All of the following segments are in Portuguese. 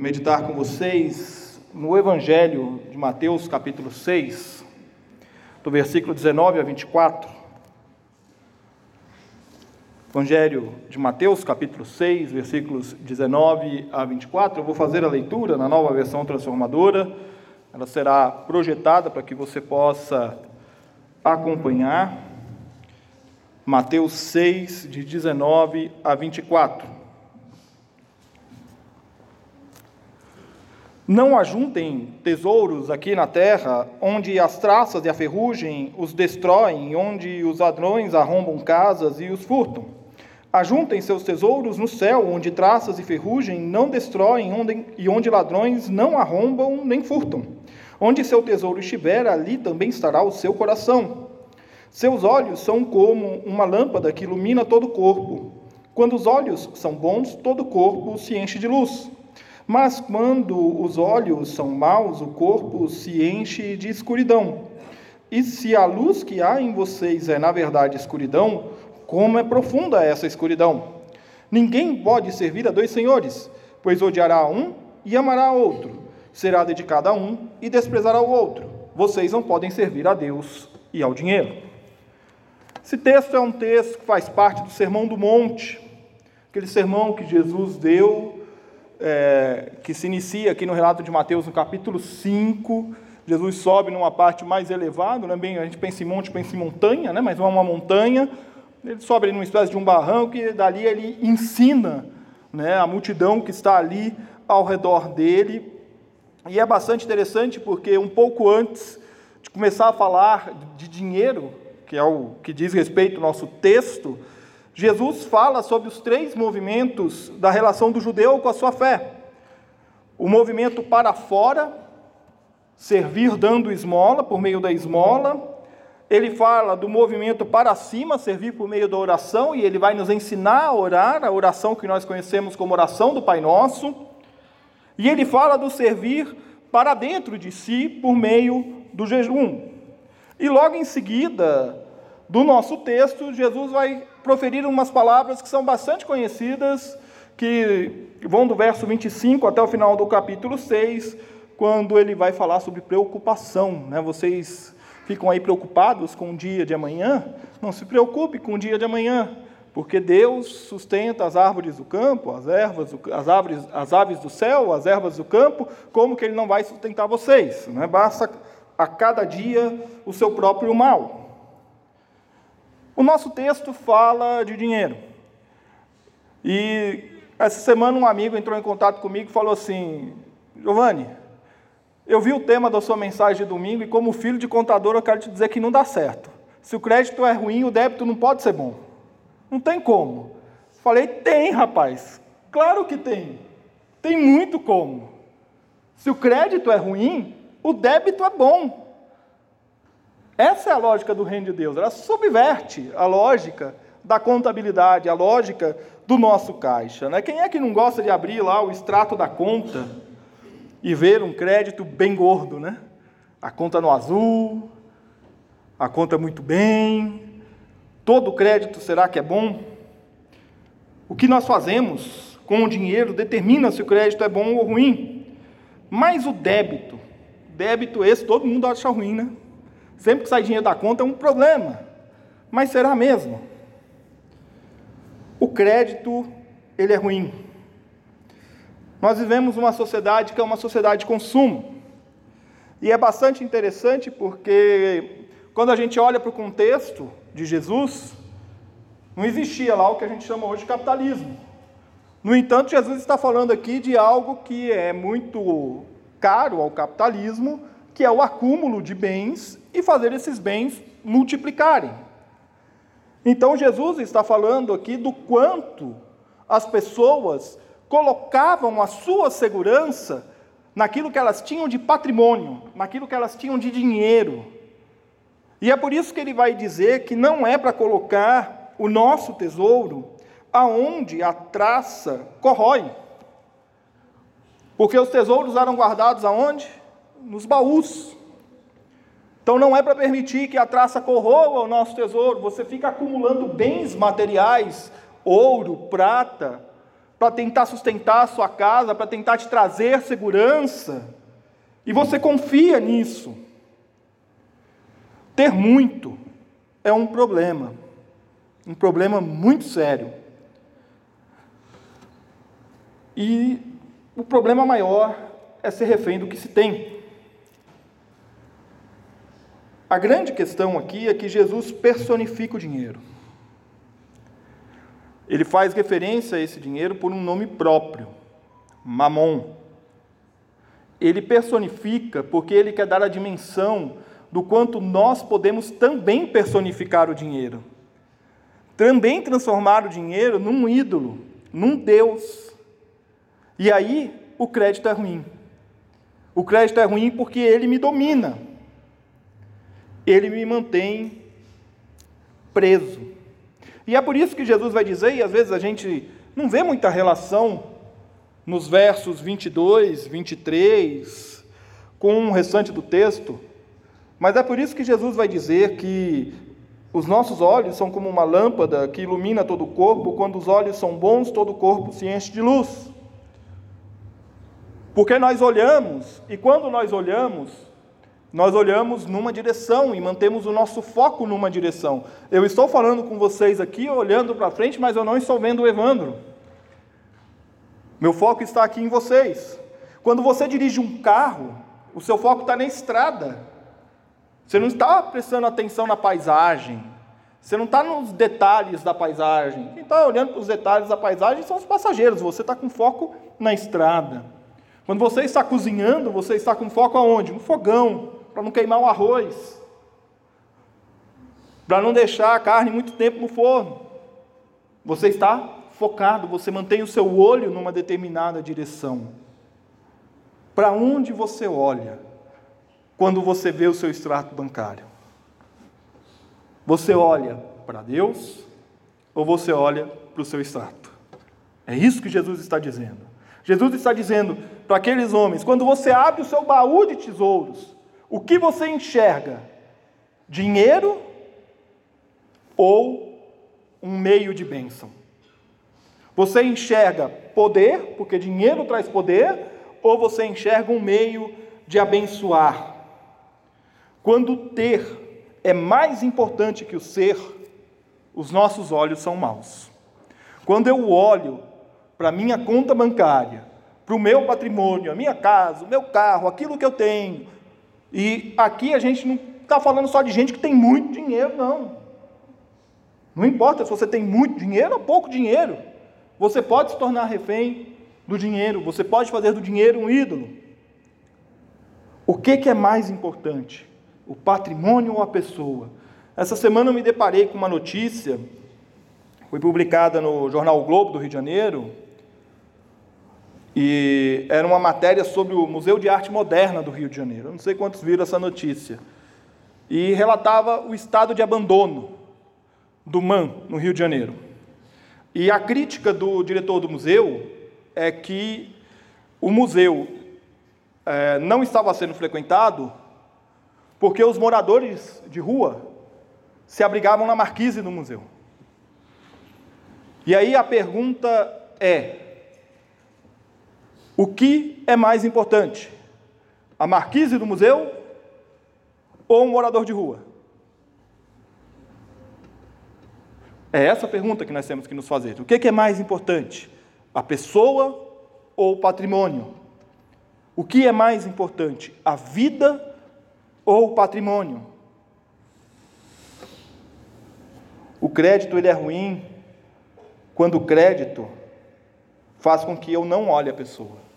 meditar com vocês no Evangelho de Mateus, capítulo 6, do versículo 19 a 24. Evangelho de Mateus, capítulo 6, versículos 19 a 24. Eu vou fazer a leitura na nova versão transformadora. Ela será projetada para que você possa acompanhar. Mateus 6, de 19 a 24. Não ajuntem tesouros aqui na terra, onde as traças e a ferrugem os destroem, onde os ladrões arrombam casas e os furtam. Ajuntem seus tesouros no céu, onde traças e ferrugem não destroem e onde ladrões não arrombam nem furtam. Onde seu tesouro estiver, ali também estará o seu coração. Seus olhos são como uma lâmpada que ilumina todo o corpo. Quando os olhos são bons, todo o corpo se enche de luz. Mas quando os olhos são maus, o corpo se enche de escuridão. E se a luz que há em vocês é, na verdade, escuridão, como é profunda essa escuridão? Ninguém pode servir a dois senhores, pois odiará um e amará outro, será dedicado a um e desprezará o outro. Vocês não podem servir a Deus e ao dinheiro. Esse texto é um texto que faz parte do Sermão do Monte, aquele sermão que Jesus deu é, que se inicia aqui no relato de Mateus, no capítulo 5. Jesus sobe numa parte mais elevada, né? Bem, a gente pensa em monte, pensa em montanha, né? mas não é uma montanha. Ele sobe numa espécie de um barranco e dali ele ensina né, a multidão que está ali ao redor dele. E é bastante interessante porque um pouco antes de começar a falar de dinheiro, que é o que diz respeito ao nosso texto, Jesus fala sobre os três movimentos da relação do judeu com a sua fé: o movimento para fora, servir dando esmola, por meio da esmola. Ele fala do movimento para cima, servir por meio da oração, e ele vai nos ensinar a orar, a oração que nós conhecemos como oração do Pai Nosso. E ele fala do servir para dentro de si por meio do jejum. E logo em seguida do nosso texto, Jesus vai proferir umas palavras que são bastante conhecidas, que vão do verso 25 até o final do capítulo 6, quando ele vai falar sobre preocupação. Né? Vocês ficam aí preocupados com o dia de amanhã? Não se preocupe com o dia de amanhã, porque Deus sustenta as árvores do campo, as ervas, as, árvores, as aves do céu, as ervas do campo, como que Ele não vai sustentar vocês? Né? Basta a cada dia o seu próprio mal. O nosso texto fala de dinheiro. E essa semana um amigo entrou em contato comigo e falou assim: Giovanni, eu vi o tema da sua mensagem de domingo e, como filho de contador, eu quero te dizer que não dá certo. Se o crédito é ruim, o débito não pode ser bom. Não tem como. Falei: tem, rapaz. Claro que tem. Tem muito como. Se o crédito é ruim, o débito é bom. Essa é a lógica do reino de Deus. Ela subverte a lógica da contabilidade, a lógica do nosso caixa. Né? Quem é que não gosta de abrir lá o extrato da conta e ver um crédito bem gordo, né? A conta no azul, a conta muito bem, todo crédito será que é bom? O que nós fazemos com o dinheiro determina se o crédito é bom ou ruim. Mas o débito, débito esse todo mundo acha ruim, né? Sempre que sai dinheiro da conta é um problema. Mas será mesmo? O crédito, ele é ruim. Nós vivemos uma sociedade que é uma sociedade de consumo. E é bastante interessante porque quando a gente olha para o contexto de Jesus, não existia lá o que a gente chama hoje de capitalismo. No entanto, Jesus está falando aqui de algo que é muito caro ao capitalismo, que é o acúmulo de bens e fazer esses bens multiplicarem. Então Jesus está falando aqui do quanto as pessoas colocavam a sua segurança naquilo que elas tinham de patrimônio, naquilo que elas tinham de dinheiro. E é por isso que ele vai dizer que não é para colocar o nosso tesouro aonde a traça corrói. Porque os tesouros eram guardados aonde? Nos baús. Então não é para permitir que a traça corroa o nosso tesouro, você fica acumulando bens materiais, ouro, prata, para tentar sustentar a sua casa, para tentar te trazer segurança, e você confia nisso. Ter muito é um problema, um problema muito sério. E o problema maior é ser refém do que se tem. A grande questão aqui é que Jesus personifica o dinheiro. Ele faz referência a esse dinheiro por um nome próprio, Mamon. Ele personifica porque ele quer dar a dimensão do quanto nós podemos também personificar o dinheiro. Também transformar o dinheiro num ídolo, num Deus. E aí o crédito é ruim. O crédito é ruim porque ele me domina ele me mantém preso. E é por isso que Jesus vai dizer, e às vezes a gente não vê muita relação nos versos 22, 23, com o restante do texto, mas é por isso que Jesus vai dizer que os nossos olhos são como uma lâmpada que ilumina todo o corpo, quando os olhos são bons, todo o corpo se enche de luz. Porque nós olhamos, e quando nós olhamos, nós olhamos numa direção e mantemos o nosso foco numa direção. Eu estou falando com vocês aqui, olhando para frente, mas eu não estou vendo o Evandro. Meu foco está aqui em vocês. Quando você dirige um carro, o seu foco está na estrada. Você não está prestando atenção na paisagem. Você não está nos detalhes da paisagem. Quem está olhando para os detalhes da paisagem são os passageiros. Você está com foco na estrada. Quando você está cozinhando, você está com foco aonde? No fogão para não queimar o arroz, para não deixar a carne muito tempo no forno. Você está focado, você mantém o seu olho numa determinada direção. Para onde você olha quando você vê o seu extrato bancário? Você olha para Deus ou você olha para o seu extrato? É isso que Jesus está dizendo. Jesus está dizendo para aqueles homens: quando você abre o seu baú de tesouros, o que você enxerga? Dinheiro ou um meio de bênção? Você enxerga poder, porque dinheiro traz poder, ou você enxerga um meio de abençoar? Quando ter é mais importante que o ser, os nossos olhos são maus. Quando eu olho para a minha conta bancária, para o meu patrimônio, a minha casa, o meu carro, aquilo que eu tenho, e aqui a gente não está falando só de gente que tem muito dinheiro, não. Não importa se você tem muito dinheiro ou pouco dinheiro. Você pode se tornar refém do dinheiro, você pode fazer do dinheiro um ídolo. O que, que é mais importante? O patrimônio ou a pessoa? Essa semana eu me deparei com uma notícia, foi publicada no jornal o Globo do Rio de Janeiro, e era uma matéria sobre o Museu de Arte Moderna do Rio de Janeiro. Não sei quantos viram essa notícia. E relatava o estado de abandono do MAN no Rio de Janeiro. E a crítica do diretor do museu é que o museu é, não estava sendo frequentado porque os moradores de rua se abrigavam na marquise do museu. E aí a pergunta é: o que é mais importante? A marquise do museu ou um morador de rua? É essa a pergunta que nós temos que nos fazer. O que é mais importante? A pessoa ou o patrimônio? O que é mais importante? A vida ou o patrimônio? O crédito ele é ruim quando o crédito faz com que eu não olhe a pessoa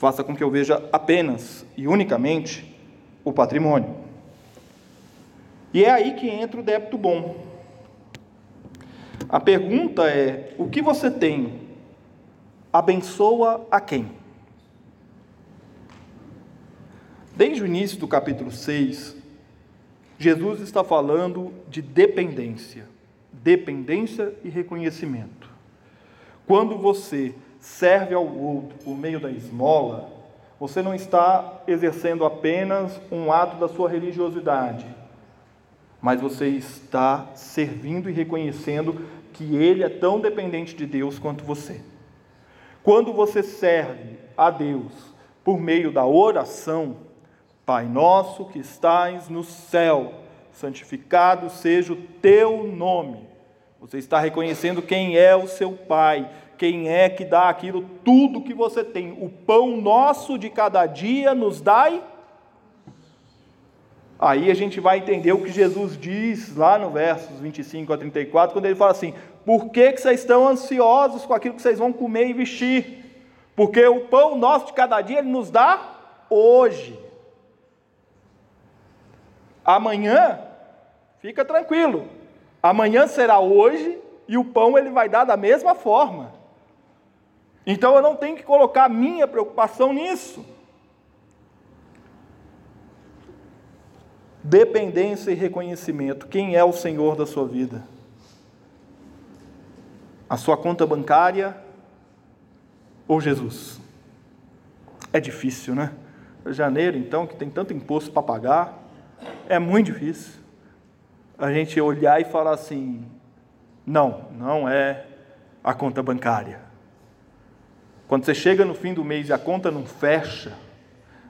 faça com que eu veja apenas e unicamente o patrimônio. E é aí que entra o débito bom. A pergunta é: o que você tem abençoa a quem? Desde o início do capítulo 6, Jesus está falando de dependência, dependência e reconhecimento. Quando você serve ao outro por meio da esmola, você não está exercendo apenas um ato da sua religiosidade, mas você está servindo e reconhecendo que ele é tão dependente de Deus quanto você. Quando você serve a Deus por meio da oração, Pai nosso que estais no céu, santificado seja o teu nome. Você está reconhecendo quem é o seu Pai, quem é que dá aquilo tudo que você tem. O pão nosso de cada dia nos dai. Aí a gente vai entender o que Jesus diz lá no versos 25 a 34, quando ele fala assim: Por que, que vocês estão ansiosos com aquilo que vocês vão comer e vestir? Porque o pão nosso de cada dia ele nos dá hoje. Amanhã, fica tranquilo, amanhã será hoje e o pão ele vai dar da mesma forma. Então eu não tenho que colocar minha preocupação nisso. Dependência e reconhecimento. Quem é o Senhor da sua vida? A sua conta bancária ou Jesus? É difícil, né? Janeiro, então, que tem tanto imposto para pagar, é muito difícil a gente olhar e falar assim: não, não é a conta bancária. Quando você chega no fim do mês e a conta não fecha,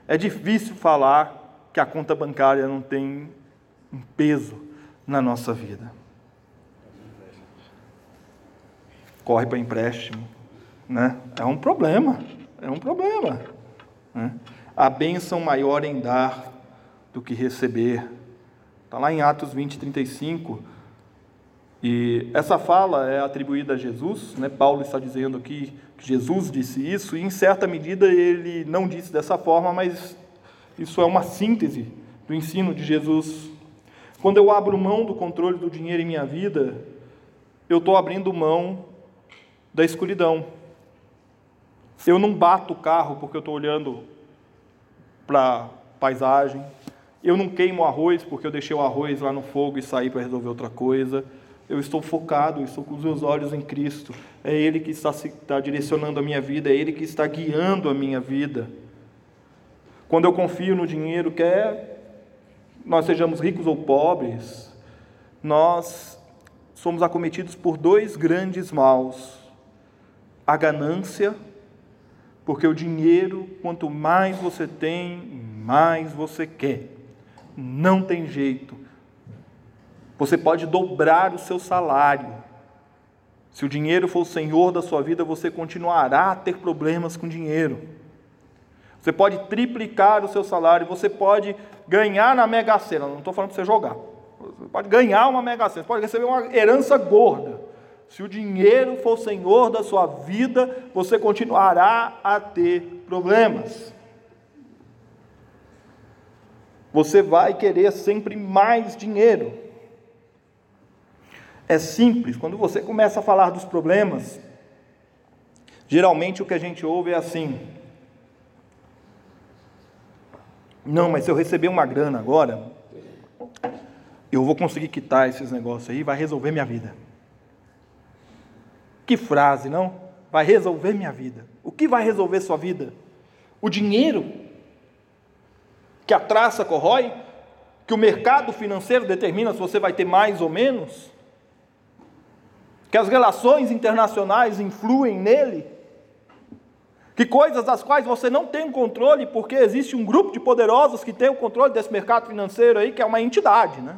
é difícil falar que a conta bancária não tem um peso na nossa vida. Corre para empréstimo, né? É um problema, é um problema. Né? A bênção maior em dar do que receber. Está lá em Atos 20, 35. E essa fala é atribuída a Jesus, né? Paulo está dizendo aqui que Jesus disse isso, e em certa medida ele não disse dessa forma, mas isso é uma síntese do ensino de Jesus. Quando eu abro mão do controle do dinheiro em minha vida, eu estou abrindo mão da escuridão. Eu não bato o carro porque eu estou olhando para paisagem, eu não queimo arroz porque eu deixei o arroz lá no fogo e saí para resolver outra coisa. Eu estou focado, estou com os meus olhos em Cristo. É Ele que está, está direcionando a minha vida, é Ele que está guiando a minha vida. Quando eu confio no dinheiro, quer nós sejamos ricos ou pobres, nós somos acometidos por dois grandes maus: a ganância, porque o dinheiro, quanto mais você tem, mais você quer. Não tem jeito. Você pode dobrar o seu salário. Se o dinheiro for o senhor da sua vida, você continuará a ter problemas com dinheiro. Você pode triplicar o seu salário, você pode ganhar na Mega Sena, não estou falando para você jogar. Você pode ganhar uma Mega Sena, você pode receber uma herança gorda. Se o dinheiro for o senhor da sua vida, você continuará a ter problemas. Você vai querer sempre mais dinheiro. É simples, quando você começa a falar dos problemas, geralmente o que a gente ouve é assim: Não, mas se eu receber uma grana agora, eu vou conseguir quitar esses negócios aí, vai resolver minha vida. Que frase, não? Vai resolver minha vida. O que vai resolver sua vida? O dinheiro? que a traça corrói, que o mercado financeiro determina se você vai ter mais ou menos, que as relações internacionais influem nele, que coisas das quais você não tem controle, porque existe um grupo de poderosos que tem o controle desse mercado financeiro aí, que é uma entidade, né?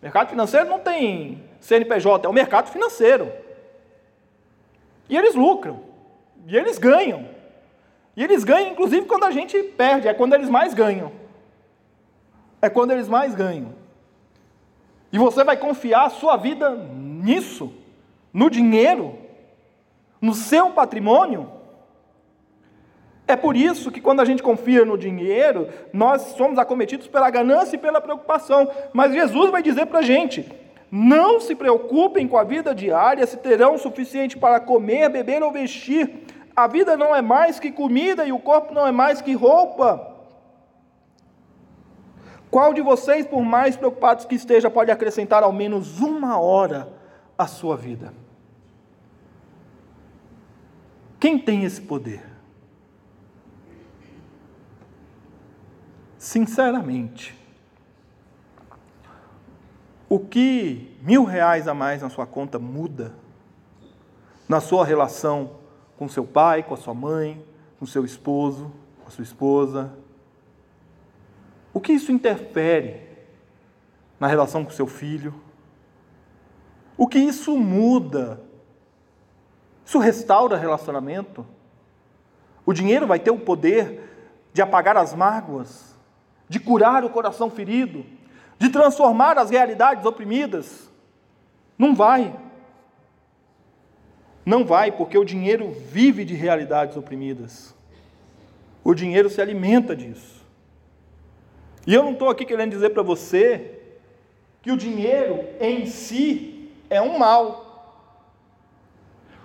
O mercado financeiro não tem CNPJ, é o mercado financeiro. E eles lucram, e eles ganham. E eles ganham, inclusive, quando a gente perde, é quando eles mais ganham é quando eles mais ganham. E você vai confiar a sua vida nisso, no dinheiro, no seu patrimônio. É por isso que quando a gente confia no dinheiro, nós somos acometidos pela ganância e pela preocupação. Mas Jesus vai dizer para a gente: não se preocupem com a vida diária, se terão o suficiente para comer, beber ou vestir. a vida não é mais que comida e o corpo não é mais que roupa. Qual de vocês, por mais preocupados que esteja, pode acrescentar ao menos uma hora à sua vida? Quem tem esse poder? Sinceramente, o que mil reais a mais na sua conta muda na sua relação com seu pai, com a sua mãe, com seu esposo, com a sua esposa? O que isso interfere na relação com seu filho? O que isso muda? Isso restaura relacionamento? O dinheiro vai ter o poder de apagar as mágoas, de curar o coração ferido, de transformar as realidades oprimidas? Não vai. Não vai, porque o dinheiro vive de realidades oprimidas. O dinheiro se alimenta disso. E eu não estou aqui querendo dizer para você que o dinheiro em si é um mal.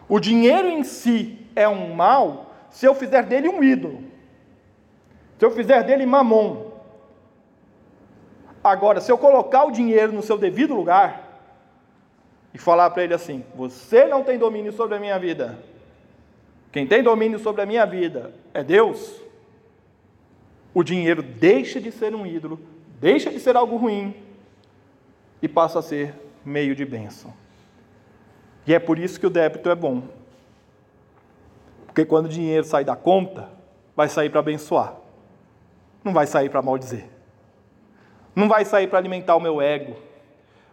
O dinheiro em si é um mal se eu fizer dele um ídolo. Se eu fizer dele mamon. Agora, se eu colocar o dinheiro no seu devido lugar e falar para ele assim: Você não tem domínio sobre a minha vida. Quem tem domínio sobre a minha vida é Deus. O dinheiro deixa de ser um ídolo, deixa de ser algo ruim e passa a ser meio de bênção. E é por isso que o débito é bom. Porque quando o dinheiro sai da conta, vai sair para abençoar, não vai sair para maldizer não vai sair para alimentar o meu ego,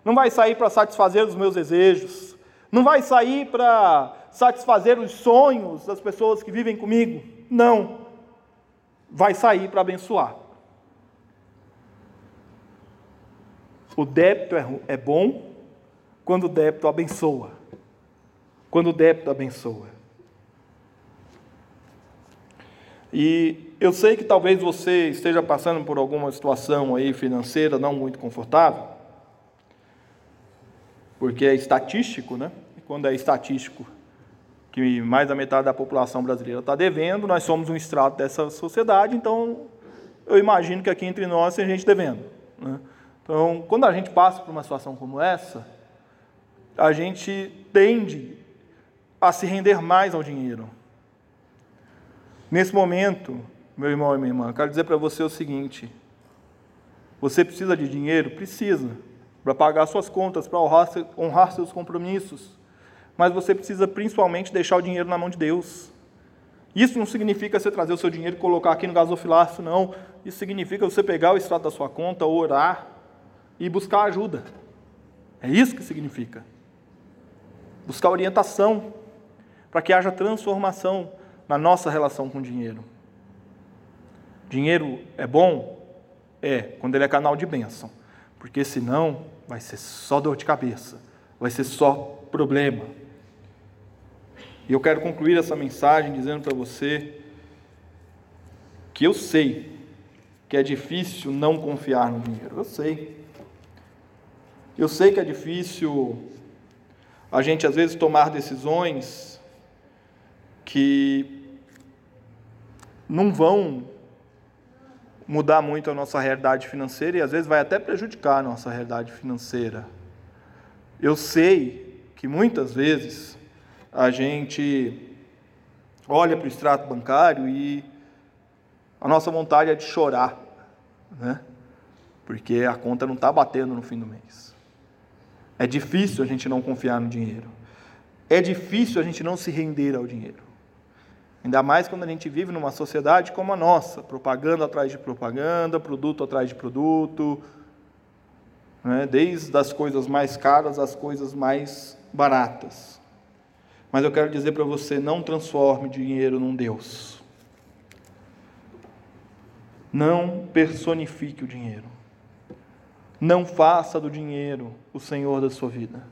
não vai sair para satisfazer os meus desejos, não vai sair para satisfazer os sonhos das pessoas que vivem comigo. Não. Vai sair para abençoar. O débito é, é bom quando o débito abençoa. Quando o débito abençoa. E eu sei que talvez você esteja passando por alguma situação aí financeira não muito confortável, porque é estatístico, né? E quando é estatístico que mais da metade da população brasileira está devendo, nós somos um extrato dessa sociedade, então eu imagino que aqui entre nós tem gente devendo. Né? Então, quando a gente passa por uma situação como essa, a gente tende a se render mais ao dinheiro. Nesse momento, meu irmão e minha irmã, quero dizer para você o seguinte: você precisa de dinheiro? Precisa, para pagar suas contas, para honrar, seus compromissos. Mas você precisa principalmente deixar o dinheiro na mão de Deus. Isso não significa você trazer o seu dinheiro e colocar aqui no gasofilácio, não. Isso significa você pegar o extrato da sua conta, orar e buscar ajuda. É isso que significa. Buscar orientação para que haja transformação na nossa relação com o dinheiro. Dinheiro é bom? É, quando ele é canal de bênção. Porque senão vai ser só dor de cabeça, vai ser só problema. E eu quero concluir essa mensagem dizendo para você que eu sei que é difícil não confiar no dinheiro. Eu sei. Eu sei que é difícil a gente às vezes tomar decisões que não vão mudar muito a nossa realidade financeira e às vezes vai até prejudicar a nossa realidade financeira. Eu sei que muitas vezes a gente olha para o extrato bancário e a nossa vontade é de chorar, né? Porque a conta não está batendo no fim do mês. É difícil a gente não confiar no dinheiro. É difícil a gente não se render ao dinheiro. Ainda mais quando a gente vive numa sociedade como a nossa, propaganda atrás de propaganda, produto atrás de produto, né? desde as coisas mais caras às coisas mais baratas. Mas eu quero dizer para você: não transforme dinheiro num Deus. Não personifique o dinheiro. Não faça do dinheiro o Senhor da sua vida.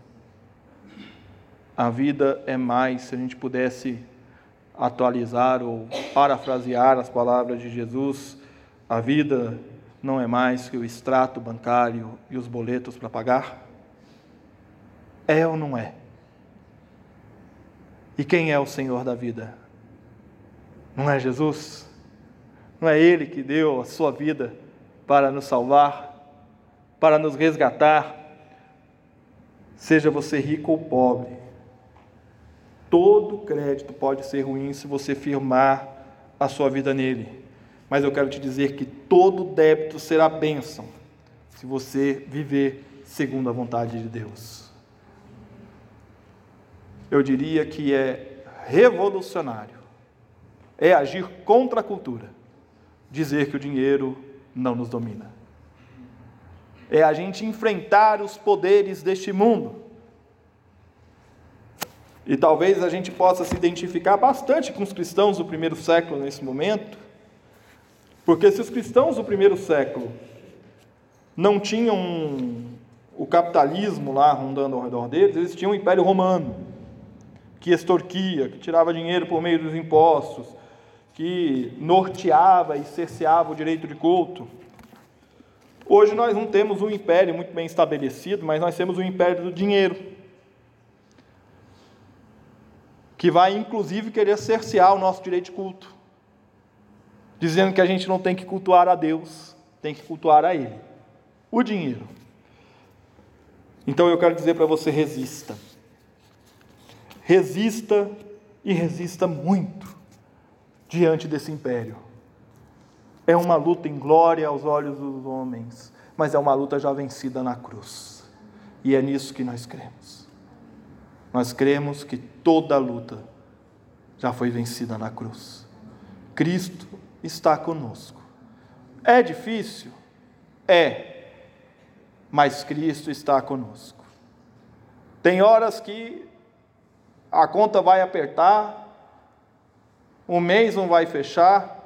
A vida é mais se a gente pudesse atualizar ou parafrasear as palavras de Jesus, a vida não é mais que o extrato bancário e os boletos para pagar? É ou não é? E quem é o Senhor da vida? Não é Jesus? Não é Ele que deu a sua vida para nos salvar, para nos resgatar? Seja você rico ou pobre, todo crédito pode ser ruim se você firmar a sua vida nele. Mas eu quero te dizer que todo débito será bênção se você viver segundo a vontade de Deus. Eu diria que é revolucionário, é agir contra a cultura, dizer que o dinheiro não nos domina. É a gente enfrentar os poderes deste mundo. E talvez a gente possa se identificar bastante com os cristãos do primeiro século nesse momento, porque se os cristãos do primeiro século não tinham o capitalismo lá rondando ao redor deles, eles tinham o Império Romano, que extorquia, que tirava dinheiro por meio dos impostos, que norteava e cerceava o direito de culto. Hoje nós não temos um império muito bem estabelecido, mas nós temos o império do dinheiro, que vai inclusive querer cercear o nosso direito de culto, dizendo que a gente não tem que cultuar a Deus, tem que cultuar a Ele o dinheiro. Então eu quero dizer para você: resista. Resista e resista muito diante desse império. É uma luta em glória aos olhos dos homens, mas é uma luta já vencida na cruz. E é nisso que nós cremos. Nós cremos que toda luta já foi vencida na cruz. Cristo está conosco. É difícil? É mas Cristo está conosco. Tem horas que a conta vai apertar, o mês não vai fechar.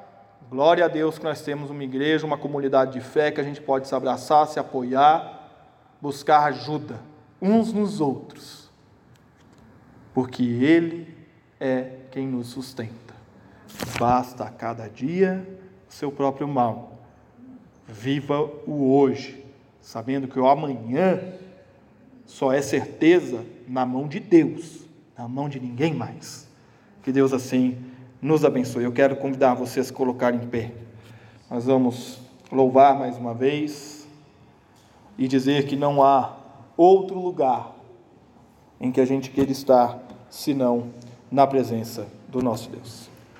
Glória a Deus que nós temos uma igreja, uma comunidade de fé que a gente pode se abraçar, se apoiar, buscar ajuda uns nos outros, porque Ele é quem nos sustenta. Basta a cada dia o seu próprio mal. Viva o hoje sabendo que o amanhã só é certeza na mão de Deus, na mão de ninguém mais. Que Deus assim nos abençoe. Eu quero convidar vocês a colocar em pé. Nós vamos louvar mais uma vez e dizer que não há outro lugar em que a gente queira estar senão na presença do nosso Deus.